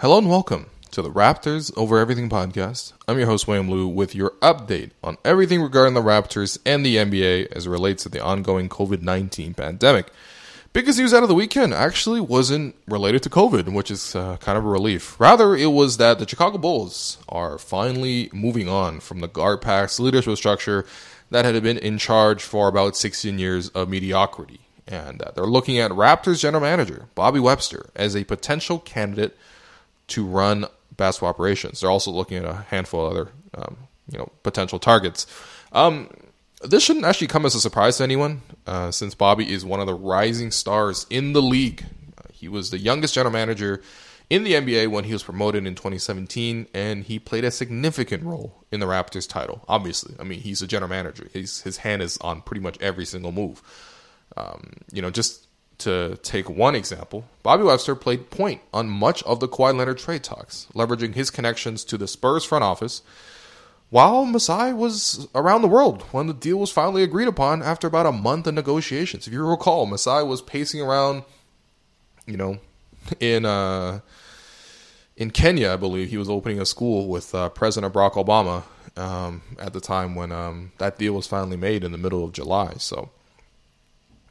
Hello and welcome to the Raptors Over Everything podcast. I'm your host, William Lou, with your update on everything regarding the Raptors and the NBA as it relates to the ongoing COVID-19 pandemic. Biggest news out of the weekend actually wasn't related to COVID, which is uh, kind of a relief. Rather, it was that the Chicago Bulls are finally moving on from the GarPax leadership structure that had been in charge for about 16 years of mediocrity. And uh, they're looking at Raptors general manager Bobby Webster as a potential candidate to run basketball operations. They're also looking at a handful of other, um, you know, potential targets. Um, this shouldn't actually come as a surprise to anyone, uh, since Bobby is one of the rising stars in the league. He was the youngest general manager in the NBA when he was promoted in 2017, and he played a significant role in the Raptors title. Obviously, I mean he's a general manager; He's, his hand is on pretty much every single move. Um, you know, just to take one example, Bobby Webster played point on much of the Kawhi Leonard trade talks, leveraging his connections to the Spurs front office while Masai was around the world when the deal was finally agreed upon after about a month of negotiations. If you recall, Masai was pacing around, you know, in uh, in Kenya, I believe he was opening a school with uh, President Barack Obama um, at the time when um, that deal was finally made in the middle of July. So,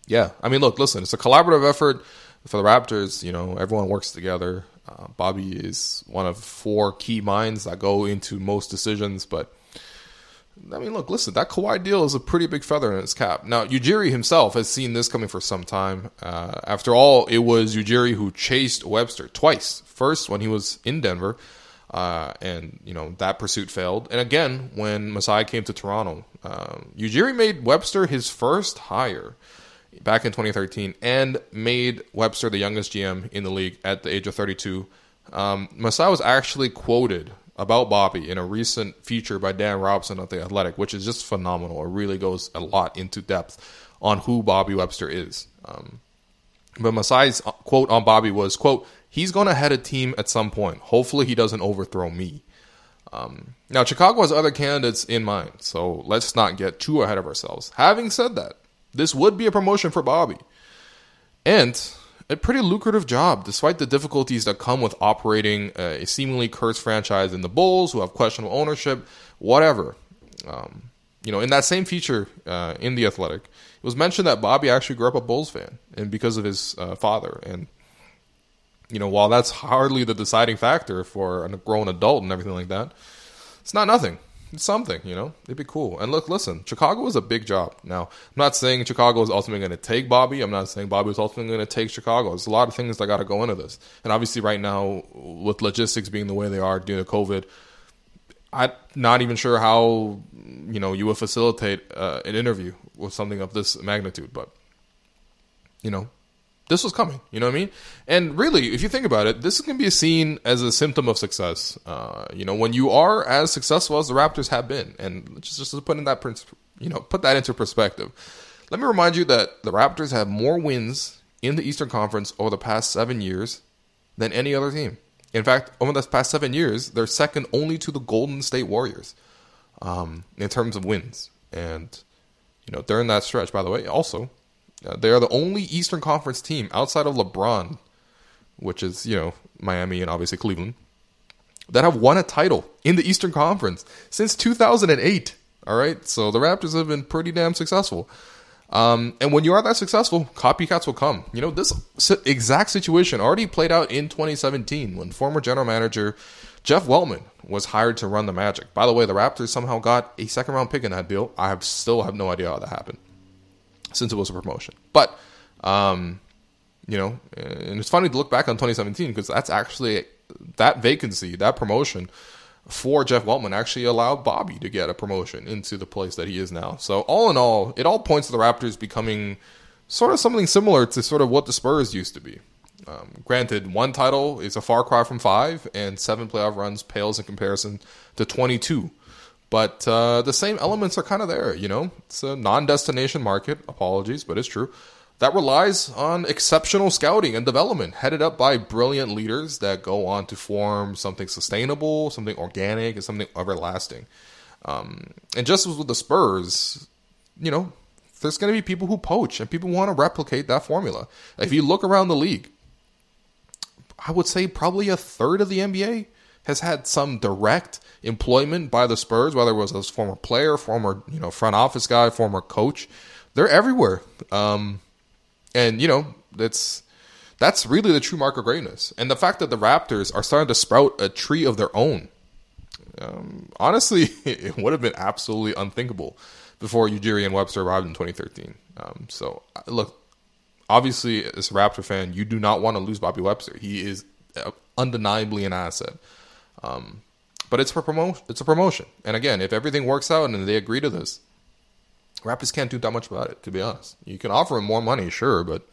yeah, I mean, look, listen, it's a collaborative effort for the Raptors. You know, everyone works together. Uh, Bobby is one of four key minds that go into most decisions, but I mean, look, listen, that Kawhi deal is a pretty big feather in his cap. Now, Ujiri himself has seen this coming for some time. Uh, after all, it was Ujiri who chased Webster twice. First, when he was in Denver, uh, and you know that pursuit failed, and again when Masai came to Toronto. Uh, Ujiri made Webster his first hire back in 2013 and made Webster the youngest GM in the league at the age of 32. Um, Masai was actually quoted about Bobby in a recent feature by Dan Robson of The Athletic, which is just phenomenal. It really goes a lot into depth on who Bobby Webster is. Um, but Masai's quote on Bobby was, quote, he's going to head a team at some point. Hopefully he doesn't overthrow me. Um, now, Chicago has other candidates in mind, so let's not get too ahead of ourselves. Having said that, this would be a promotion for Bobby. And a pretty lucrative job, despite the difficulties that come with operating a seemingly cursed franchise in the Bulls, who have questionable ownership, whatever. Um, you know, in that same feature uh, in The Athletic, it was mentioned that Bobby actually grew up a Bulls fan, and because of his uh, father. And, you know, while that's hardly the deciding factor for a grown adult and everything like that, it's not nothing. Something, you know, it'd be cool. And look, listen, Chicago is a big job. Now, I'm not saying Chicago is ultimately going to take Bobby. I'm not saying Bobby is ultimately going to take Chicago. There's a lot of things that got to go into this. And obviously, right now, with logistics being the way they are due to COVID, I'm not even sure how you know you would facilitate uh, an interview with something of this magnitude. But you know, this was coming. You know what I mean? And really, if you think about it, this can be seen as a symptom of success. Uh, you know, when you are as successful as the Raptors have been, and just just to put in that you know put that into perspective. Let me remind you that the Raptors have more wins in the Eastern Conference over the past seven years than any other team. In fact, over the past seven years, they're second only to the Golden State Warriors um, in terms of wins. And you know, during that stretch, by the way, also uh, they are the only Eastern Conference team outside of LeBron, which is, you know, Miami and obviously Cleveland, that have won a title in the Eastern Conference since 2008. All right. So the Raptors have been pretty damn successful. Um, and when you are that successful, copycats will come. You know, this exact situation already played out in 2017 when former general manager Jeff Weltman was hired to run the Magic. By the way, the Raptors somehow got a second round pick in that deal. I have still have no idea how that happened since it was a promotion. But, um, you know, and it's funny to look back on 2017 because that's actually that vacancy, that promotion for Jeff Weltman actually allowed Bobby to get a promotion into the place that he is now. So all in all, it all points to the Raptors becoming sort of something similar to sort of what the Spurs used to be. Um, granted, one title is a far cry from five, and seven playoff runs pales in comparison to 22. But uh, the same elements are kind of there, you know? It's a non destination market, apologies, but it's true, that relies on exceptional scouting and development, headed up by brilliant leaders that go on to form something sustainable, something organic, and something everlasting. Um, and just as with the Spurs, you know, there's going to be people who poach and people want to replicate that formula. If you look around the league, I would say probably a third of the NBA has had some direct employment by the Spurs, whether it was a former player, former you know front office guy, former coach. They're everywhere, um, and you know that's that's really the true mark of greatness. And the fact that the Raptors are starting to sprout a tree of their own, um, honestly, it would have been absolutely unthinkable before Ujiri and Webster arrived in 2013. Um, so look, obviously, as a Raptor fan, you do not want to lose Bobby Webster. He is uh, undeniably an asset. Um, but it's for promotion. It's a promotion. And again, if everything works out and they agree to this, Raptors can't do that much about it. To be honest, you can offer them more money, sure, but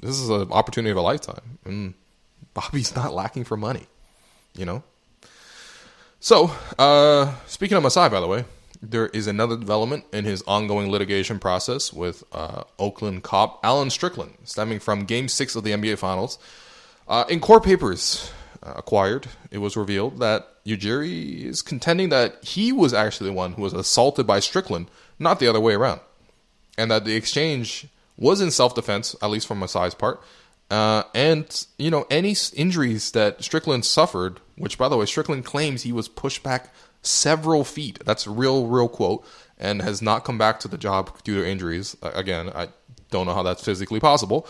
this is an opportunity of a lifetime, and Bobby's not lacking for money. You know. So, uh, speaking of Masai, by the way, there is another development in his ongoing litigation process with uh, Oakland cop Alan Strickland, stemming from Game Six of the NBA Finals. Uh, in court papers acquired, it was revealed that Ujiri is contending that he was actually the one who was assaulted by Strickland, not the other way around, and that the exchange was in self-defense, at least from Masai's part. Uh, and you know any injuries that Strickland suffered, which by the way Strickland claims he was pushed back several feet. That's real, real quote, and has not come back to the job due to injuries. Again, I don't know how that's physically possible.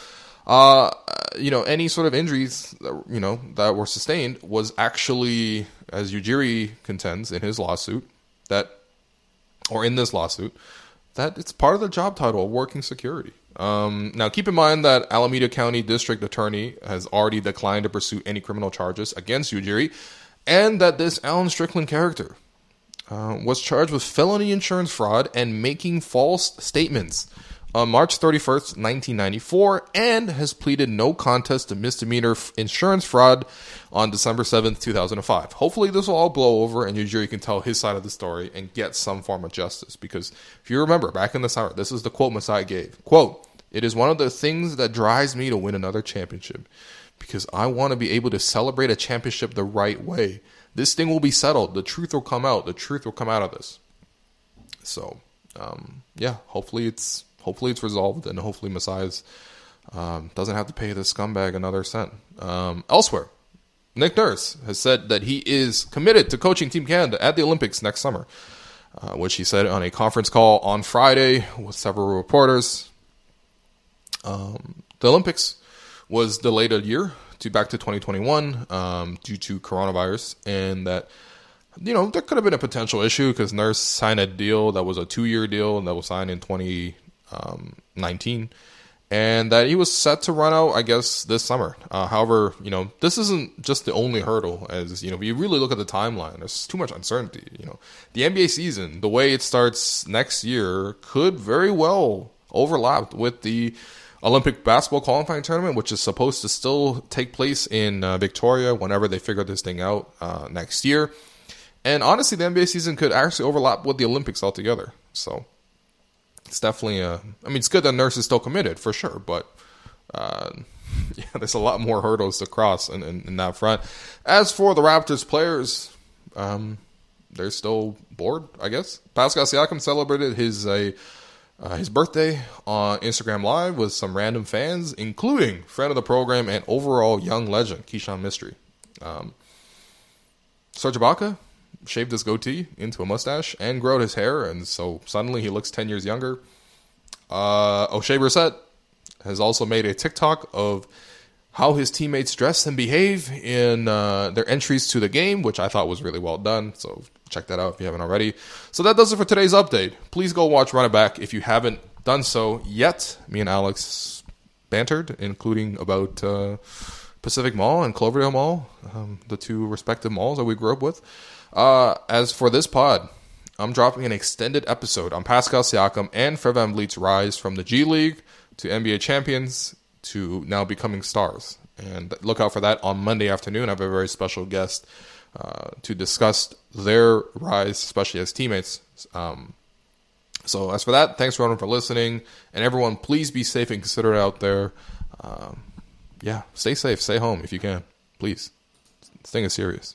Uh, you know, any sort of injuries, you know, that were sustained was actually, as Ujiri contends in his lawsuit, that, or in this lawsuit, that it's part of the job title of working security. Um, now, keep in mind that Alameda County District Attorney has already declined to pursue any criminal charges against Ujiri, and that this Alan Strickland character uh, was charged with felony insurance fraud and making false statements on March 31st, 1994, and has pleaded no contest to misdemeanor f- insurance fraud on December 7th, 2005. Hopefully, this will all blow over and Ujiri can tell his side of the story and get some form of justice. Because if you remember, back in the summer, this is the quote Masai gave. Quote, It is one of the things that drives me to win another championship because I want to be able to celebrate a championship the right way this thing will be settled. The truth will come out. The truth will come out of this. So, um, yeah, hopefully it's hopefully it's resolved, and hopefully Masai's um, doesn't have to pay this scumbag another cent. Um, elsewhere, Nick Nurse has said that he is committed to coaching Team Canada at the Olympics next summer, uh, which he said on a conference call on Friday with several reporters. Um, the Olympics was delayed a year to back to 2021 um, due to coronavirus, and that you know there could have been a potential issue because Nurse signed a deal that was a two-year deal and that was signed in 2019, and that he was set to run out, I guess, this summer. Uh, however, you know this isn't just the only hurdle. As you know, if you really look at the timeline, there's too much uncertainty. You know, the NBA season, the way it starts next year, could very well overlap with the Olympic basketball qualifying tournament, which is supposed to still take place in uh, Victoria whenever they figure this thing out uh, next year. And honestly, the NBA season could actually overlap with the Olympics altogether. So it's definitely a. I mean, it's good that Nurse is still committed for sure, but uh, yeah, there's a lot more hurdles to cross in, in, in that front. As for the Raptors players, um, they're still bored, I guess. Pascal Siakam celebrated his a uh, his birthday on Instagram Live with some random fans, including friend of the program and overall young legend, Keyshawn Mystery. Um, Serge Ibaka shaved his goatee into a mustache and growed his hair, and so suddenly he looks 10 years younger. Uh, Oshae Brissett has also made a TikTok of how his teammates dress and behave in uh, their entries to the game, which I thought was really well done. So check that out if you haven't already. So that does it for today's update. Please go watch Run It Back if you haven't done so yet. Me and Alex bantered, including about uh, Pacific Mall and Cloverdale Mall, um, the two respective malls that we grew up with. Uh, as for this pod, I'm dropping an extended episode on Pascal Siakam and Fred VanVleet's rise from the G League to NBA champions to now becoming stars. And look out for that on Monday afternoon. I have a very special guest uh, to discuss their rise, especially as teammates. Um, so, as for that, thanks everyone for listening. And everyone, please be safe and considerate out there. Um, yeah, stay safe, stay home if you can. Please. This thing is serious.